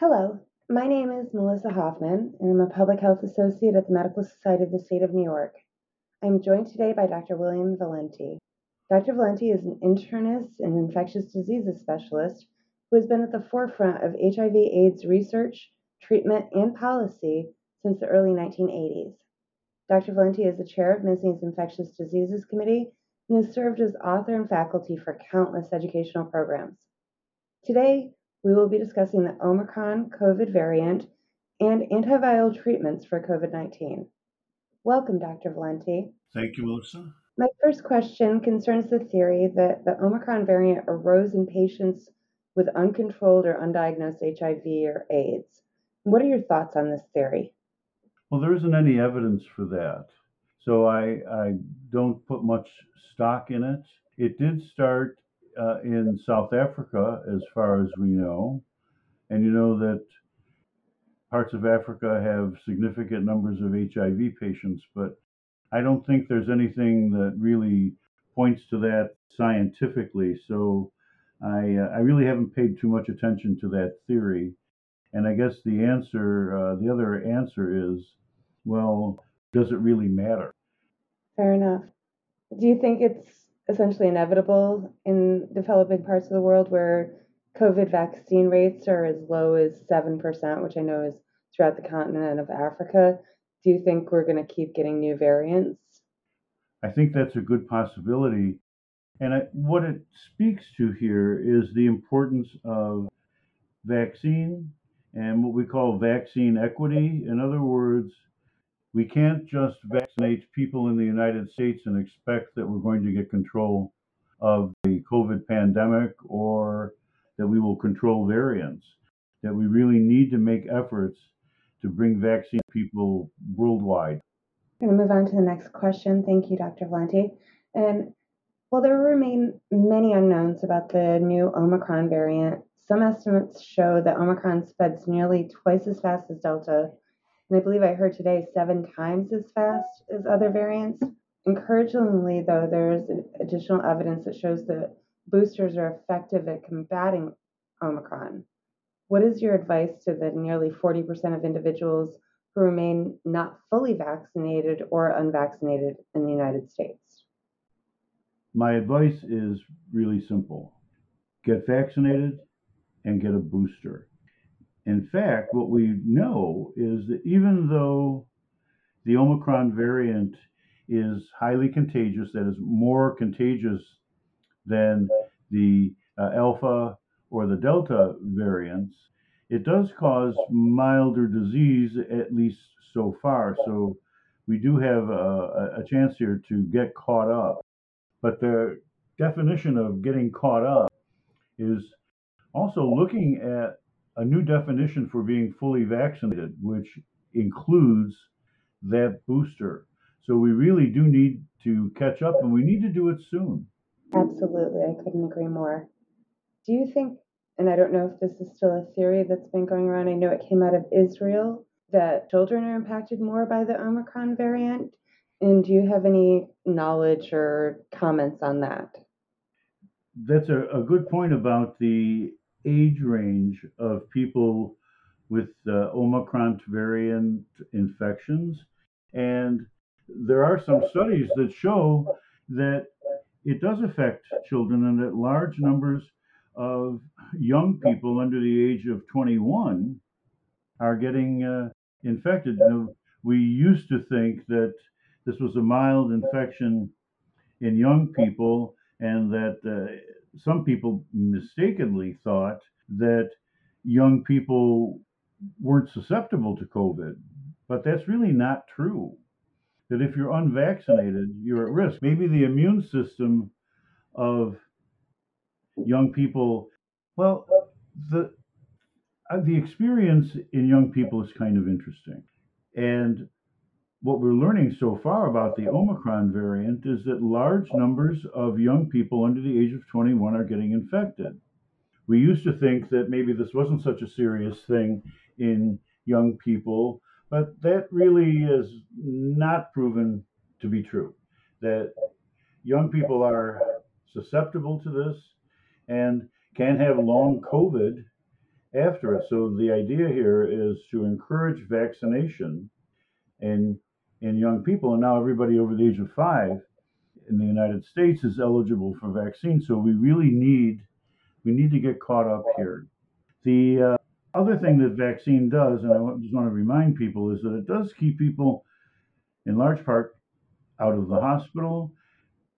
Hello, my name is Melissa Hoffman, and I'm a public health associate at the Medical Society of the State of New York. I'm joined today by Dr. William Valenti. Dr. Valenti is an internist and infectious diseases specialist who has been at the forefront of HIV/AIDS research, treatment, and policy since the early 1980s. Dr. Valenti is the chair of MSSNY's Infectious Diseases Committee and has served as author and faculty for countless educational programs. Today, we will be discussing the Omicron COVID variant and antiviral treatments for COVID 19. Welcome, Dr. Valenti. Thank you, Melissa. My first question concerns the theory that the Omicron variant arose in patients with uncontrolled or undiagnosed HIV or AIDS. What are your thoughts on this theory? Well, there isn't any evidence for that. So I, I don't put much stock in it. It did start uh, in South Africa, as far as we know. And you know that parts of Africa have significant numbers of HIV patients, but I don't think there's anything that really points to that scientifically. So I, uh, I really haven't paid too much attention to that theory. And I guess the answer, uh, the other answer is, well, does it really matter? Fair enough. Do you think it's essentially inevitable in developing parts of the world where COVID vaccine rates are as low as 7%, which I know is throughout the continent of Africa. Do you think we're going to keep getting new variants? I think that's a good possibility. And I, what it speaks to here is the importance of vaccine and what we call vaccine equity. In other words, we can't just vaccinate people in the United States and expect that we're going to get control of the COVID pandemic or that we will control variants. That we really need to make efforts to bring vaccine people worldwide. I'm going to move on to the next question. Thank you, Dr. Valenti. And while there remain many unknowns about the new Omicron variant, some estimates show that Omicron spreads nearly twice as fast as Delta and I believe I heard today seven times as fast as other variants. Encouragingly, though, there is additional evidence that shows that boosters are effective at combating Omicron. What is your advice to the nearly 40% of individuals who remain not fully vaccinated or unvaccinated in the United States? My advice is really simple get vaccinated and get a booster. In fact, what we know is that even though the Omicron variant is highly contagious, that is more contagious than the uh, Alpha or the Delta variants, it does cause milder disease, at least so far. So we do have a, a chance here to get caught up. But the definition of getting caught up is also looking at a new definition for being fully vaccinated, which includes that booster. So we really do need to catch up and we need to do it soon. Absolutely. I couldn't agree more. Do you think, and I don't know if this is still a theory that's been going around, I know it came out of Israel, that children are impacted more by the Omicron variant? And do you have any knowledge or comments on that? That's a, a good point about the age range of people with uh, Omicron variant infections. And there are some studies that show that it does affect children and that large numbers of young people under the age of 21 are getting uh, infected. Now, we used to think that this was a mild infection in young people and that uh, some people mistakenly thought that young people weren't susceptible to COVID, but that's really not true. That if you're unvaccinated, you're at risk. Maybe the immune system of young people, well, the uh, the experience in young people is kind of interesting. And what we're learning so far about the Omicron variant is that large numbers of young people under the age of 21 are getting infected. We used to think that maybe this wasn't such a serious thing in young people, but that really is not proven to be true. That young people are susceptible to this and can have long COVID after it. So the idea here is to encourage vaccination in in young people, and now everybody over the age of five in the United States is eligible for vaccine. So we really need we need to get caught up here. The uh, other thing that vaccine does, and I just want to remind people, is that it does keep people, in large part, out of the hospital,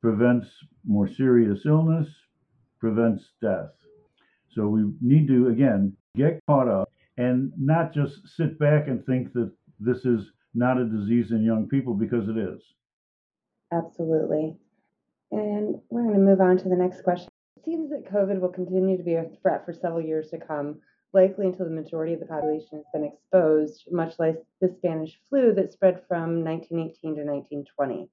prevents more serious illness, prevents death. So we need to again get caught up and not just sit back and think that this is not a disease in young people because it is. Absolutely. And we're going to move on to the next question. It seems that COVID will continue to be a threat for several years to come, likely until the majority of the population has been exposed, much like the Spanish flu that spread from 1918 to 1920.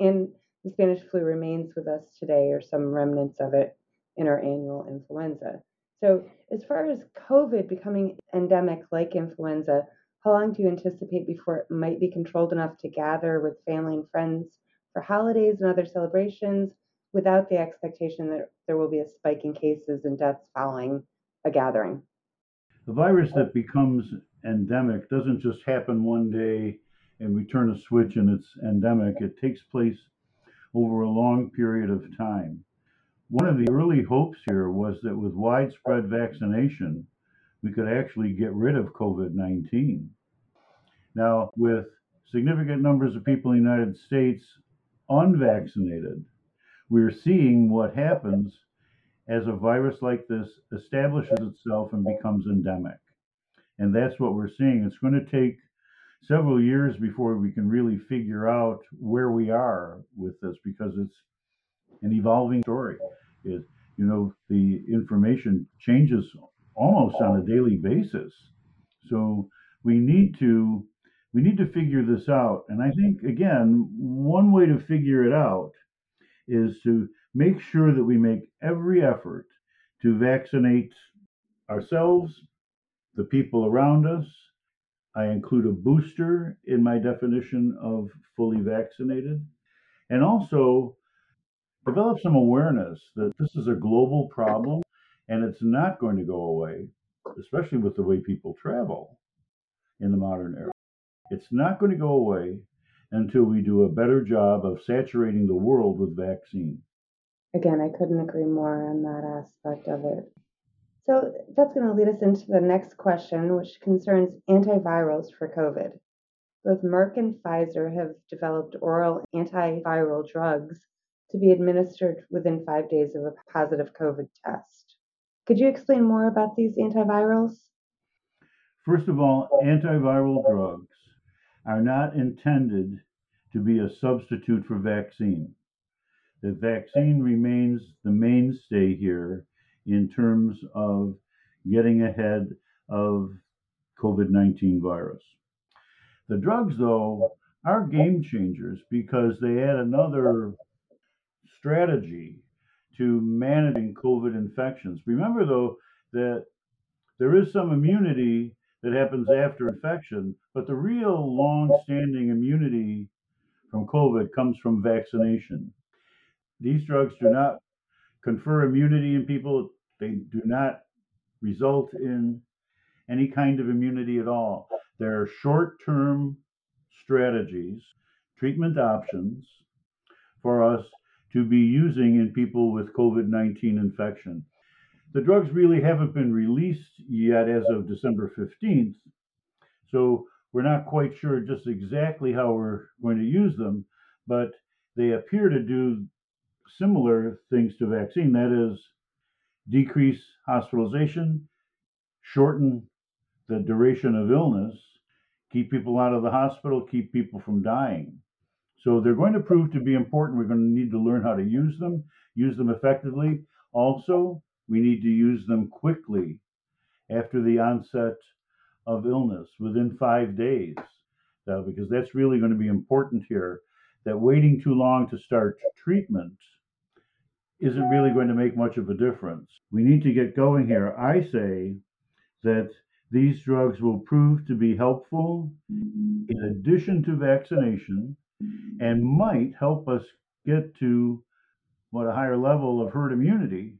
And the Spanish flu remains with us today, or some remnants of it, in our annual influenza. So, as far as COVID becoming endemic like influenza, how long do you anticipate before it might be controlled enough to gather with family and friends for holidays and other celebrations without the expectation that there will be a spike in cases and deaths following a gathering? The virus that becomes endemic doesn't just happen one day and we turn a switch and it's endemic. It takes place over a long period of time. One of the early hopes here was that with widespread vaccination, we could actually get rid of COVID 19. Now, with significant numbers of people in the United States unvaccinated, we're seeing what happens as a virus like this establishes itself and becomes endemic. And that's what we're seeing. It's going to take several years before we can really figure out where we are with this because it's an evolving story. It, you know, the information changes almost on a daily basis. So we need to we need to figure this out. And I think again, one way to figure it out is to make sure that we make every effort to vaccinate ourselves, the people around us. I include a booster in my definition of fully vaccinated. And also develop some awareness that this is a global problem and it's not going to go away, especially with the way people travel in the modern era. It's not going to go away until we do a better job of saturating the world with vaccine. Again, I couldn't agree more on that aspect of it. So that's going to lead us into the next question, which concerns antivirals for COVID. Both Merck and Pfizer have developed oral antiviral drugs to be administered within five days of a positive COVID test. Could you explain more about these antivirals? First of all, antiviral drugs are not intended to be a substitute for vaccine. The vaccine remains the mainstay here in terms of getting ahead of COVID 19 virus. The drugs, though, are game changers because they add another strategy to managing COVID infections. Remember, though, that there is some immunity that happens after infection, but the real long standing immunity from COVID comes from vaccination. These drugs do not confer immunity in people, they do not result in any kind of immunity at all. They're short term strategies, treatment options for us to be using in people with COVID 19 infection. The drugs really haven't been released yet as of December 15th, so we're not quite sure just exactly how we're going to use them, but they appear to do similar things to vaccine that is, decrease hospitalization, shorten the duration of illness, keep people out of the hospital, keep people from dying. So they're going to prove to be important. We're going to need to learn how to use them, use them effectively. Also, we need to use them quickly after the onset of illness within five days, uh, because that's really going to be important here. That waiting too long to start treatment isn't really going to make much of a difference. We need to get going here. I say that these drugs will prove to be helpful in addition to vaccination and might help us get to what a higher level of herd immunity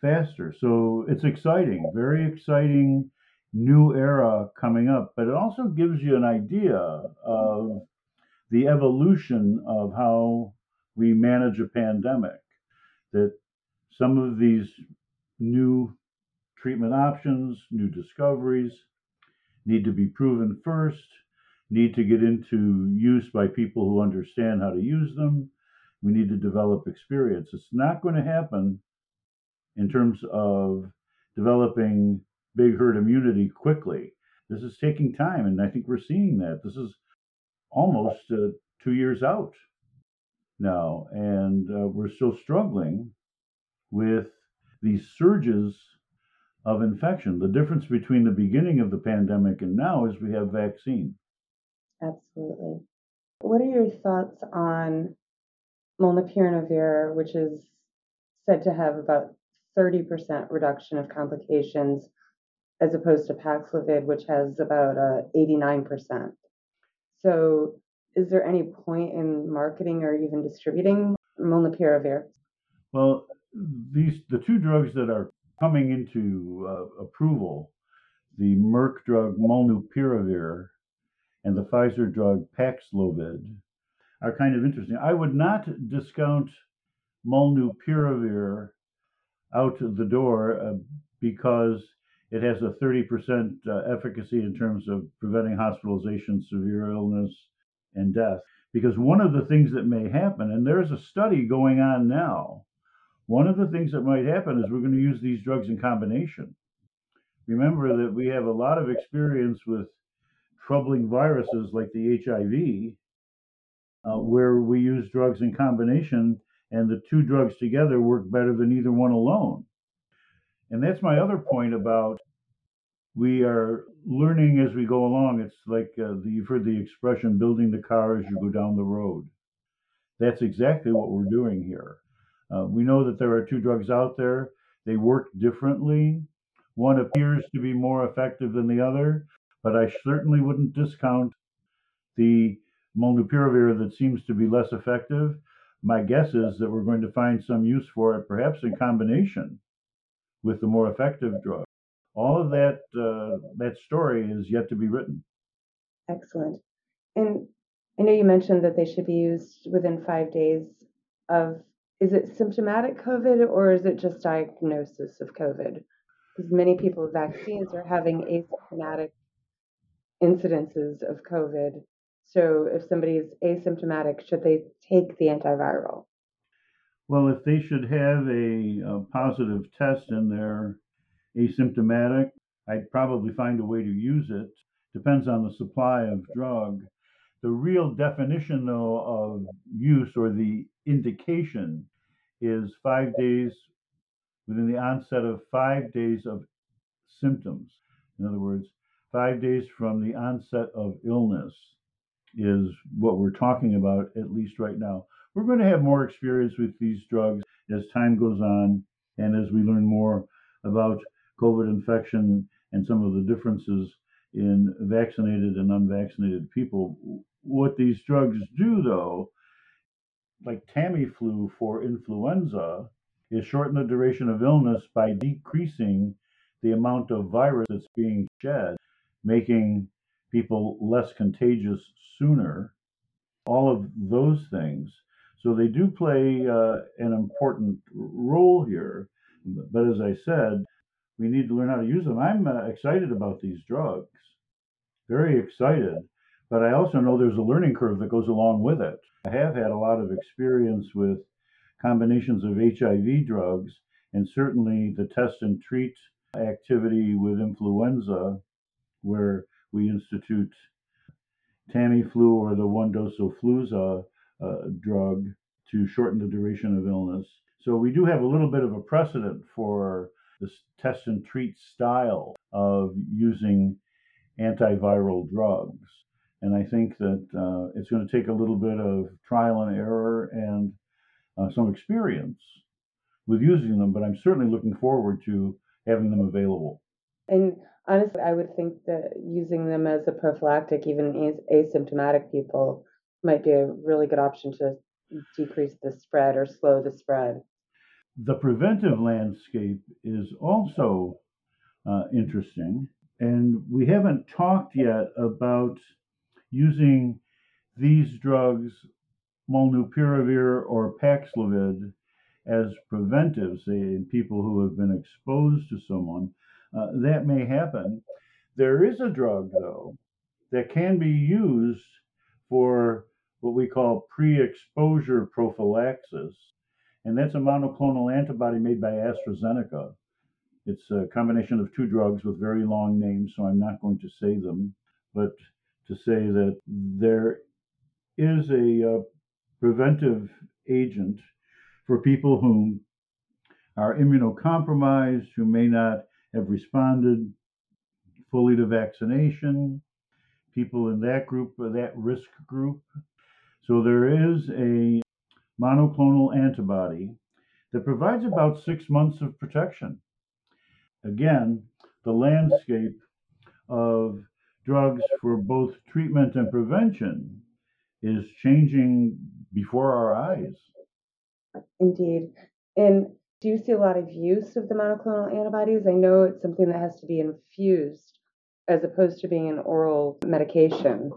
faster. So it's exciting, very exciting new era coming up, but it also gives you an idea of the evolution of how we manage a pandemic. That some of these new treatment options, new discoveries need to be proven first, need to get into use by people who understand how to use them. We need to develop experience. It's not going to happen in terms of developing big herd immunity quickly. This is taking time, and I think we're seeing that. This is almost uh, two years out now, and uh, we're still struggling with these surges of infection. The difference between the beginning of the pandemic and now is we have vaccine. Absolutely. What are your thoughts on molnupiravir, which is said to have about 30% reduction of complications as opposed to Paxlovid, which has about uh, 89%. So, is there any point in marketing or even distributing molnupiravir? Well, these the two drugs that are coming into uh, approval, the Merck drug molnupiravir and the Pfizer drug Paxlovid, are kind of interesting. I would not discount molnupiravir out the door uh, because it has a 30% uh, efficacy in terms of preventing hospitalization, severe illness, and death. Because one of the things that may happen, and there's a study going on now, one of the things that might happen is we're going to use these drugs in combination. Remember that we have a lot of experience with troubling viruses like the HIV, uh, where we use drugs in combination, and the two drugs together work better than either one alone. And that's my other point about we are learning as we go along. It's like uh, the, you've heard the expression building the car as you go down the road. That's exactly what we're doing here. Uh, we know that there are two drugs out there, they work differently. One appears to be more effective than the other, but I certainly wouldn't discount the molnupiravir that seems to be less effective. My guess is that we're going to find some use for it, perhaps in combination with the more effective drug. All of that uh, that story is yet to be written. Excellent. And I know you mentioned that they should be used within five days of. Is it symptomatic COVID or is it just diagnosis of COVID? Because many people with vaccines are having asymptomatic incidences of COVID. So if somebody is asymptomatic, should they take the antiviral? Well, if they should have a, a positive test and they're asymptomatic, I'd probably find a way to use it. Depends on the supply of drug. The real definition, though, of use or the indication is five days within the onset of five days of symptoms. In other words, five days from the onset of illness is what we're talking about, at least right now. We're going to have more experience with these drugs as time goes on and as we learn more about COVID infection and some of the differences in vaccinated and unvaccinated people. What these drugs do, though, like Tamiflu for influenza, is shorten the duration of illness by decreasing the amount of virus that's being shed, making people less contagious sooner. All of those things so they do play uh, an important role here. But as I said, we need to learn how to use them. I'm uh, excited about these drugs, very excited. But I also know there's a learning curve that goes along with it. I have had a lot of experience with combinations of HIV drugs, and certainly the test and treat activity with influenza, where we institute Tamiflu or the one dose of Fluza uh, drug to shorten the duration of illness. So we do have a little bit of a precedent for this test and treat style of using antiviral drugs. And I think that uh, it's going to take a little bit of trial and error and uh, some experience with using them, but I'm certainly looking forward to having them available. And honestly, I would think that using them as a prophylactic, even asymptomatic people, might be a really good option to decrease the spread or slow the spread. the preventive landscape is also uh, interesting. And we haven't talked yet about using these drugs, molnupiravir or Paxlovid, as preventives in people who have been exposed to someone. Uh, that may happen. There is a drug, though, that can be used for what we call pre exposure prophylaxis, and that's a monoclonal antibody made by AstraZeneca. It's a combination of two drugs with very long names, so I'm not going to say them, but to say that there is a uh, preventive agent for people who are immunocompromised, who may not have responded fully to vaccination, people in that group, or that risk group. So there is a monoclonal antibody that provides about six months of protection. Again, the landscape of drugs for both treatment and prevention is changing before our eyes. Indeed. And do you see a lot of use of the monoclonal antibodies? I know it's something that has to be infused as opposed to being an oral medication.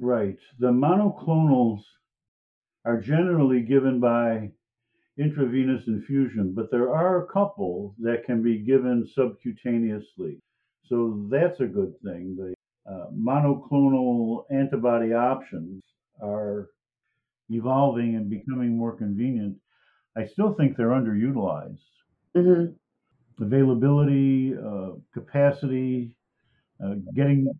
Right. The monoclonals are generally given by intravenous infusion, but there are a couple that can be given subcutaneously. So that's a good thing. The uh, monoclonal antibody options are evolving and becoming more convenient. I still think they're underutilized. Mm-hmm. Availability, uh, capacity, uh, getting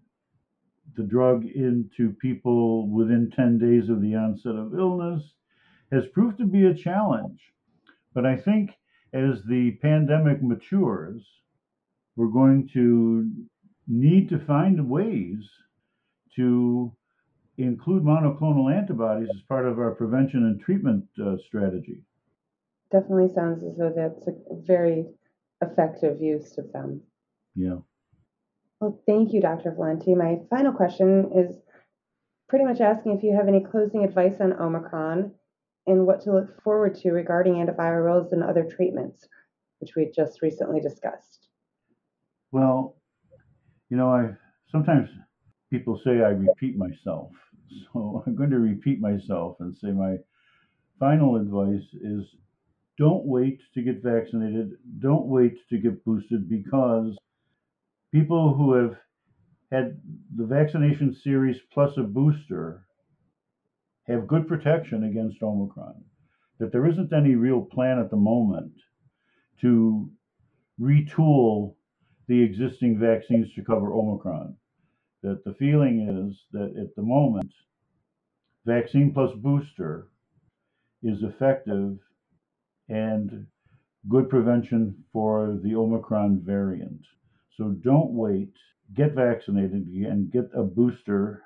the drug into people within 10 days of the onset of illness has proved to be a challenge. But I think as the pandemic matures, we're going to need to find ways to include monoclonal antibodies as part of our prevention and treatment uh, strategy. Definitely sounds as though that's a very effective use of them. Yeah. Well, thank you, Dr. Valenti. My final question is pretty much asking if you have any closing advice on Omicron and what to look forward to regarding antivirals and other treatments, which we just recently discussed. Well, you know, I sometimes people say I repeat myself. So I'm going to repeat myself and say my final advice is don't wait to get vaccinated. Don't wait to get boosted because people who have had the vaccination series plus a booster have good protection against Omicron. That there isn't any real plan at the moment to retool the existing vaccines to cover Omicron that the feeling is that at the moment, vaccine plus booster is effective and good prevention for the Omicron variant. So don't wait, get vaccinated and get a booster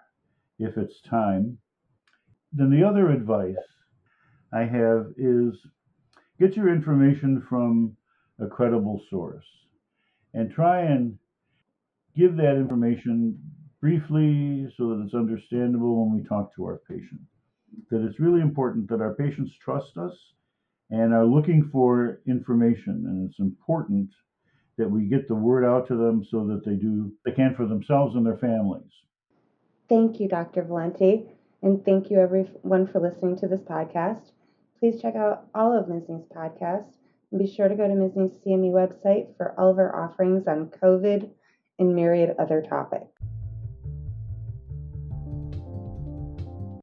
if it's time. Then the other advice I have is get your information from a credible source and try and give that information briefly so that it's understandable when we talk to our patient. That it's really important that our patients trust us and are looking for information, and it's important that we get the word out to them so that they do they can for themselves and their families. Thank you, Dr. Valenti, and thank you everyone for listening to this podcast. Please check out all of MSSNY's podcasts and be sure to go to MSSNY's CME website for all of our offerings on COVID and myriad other topics.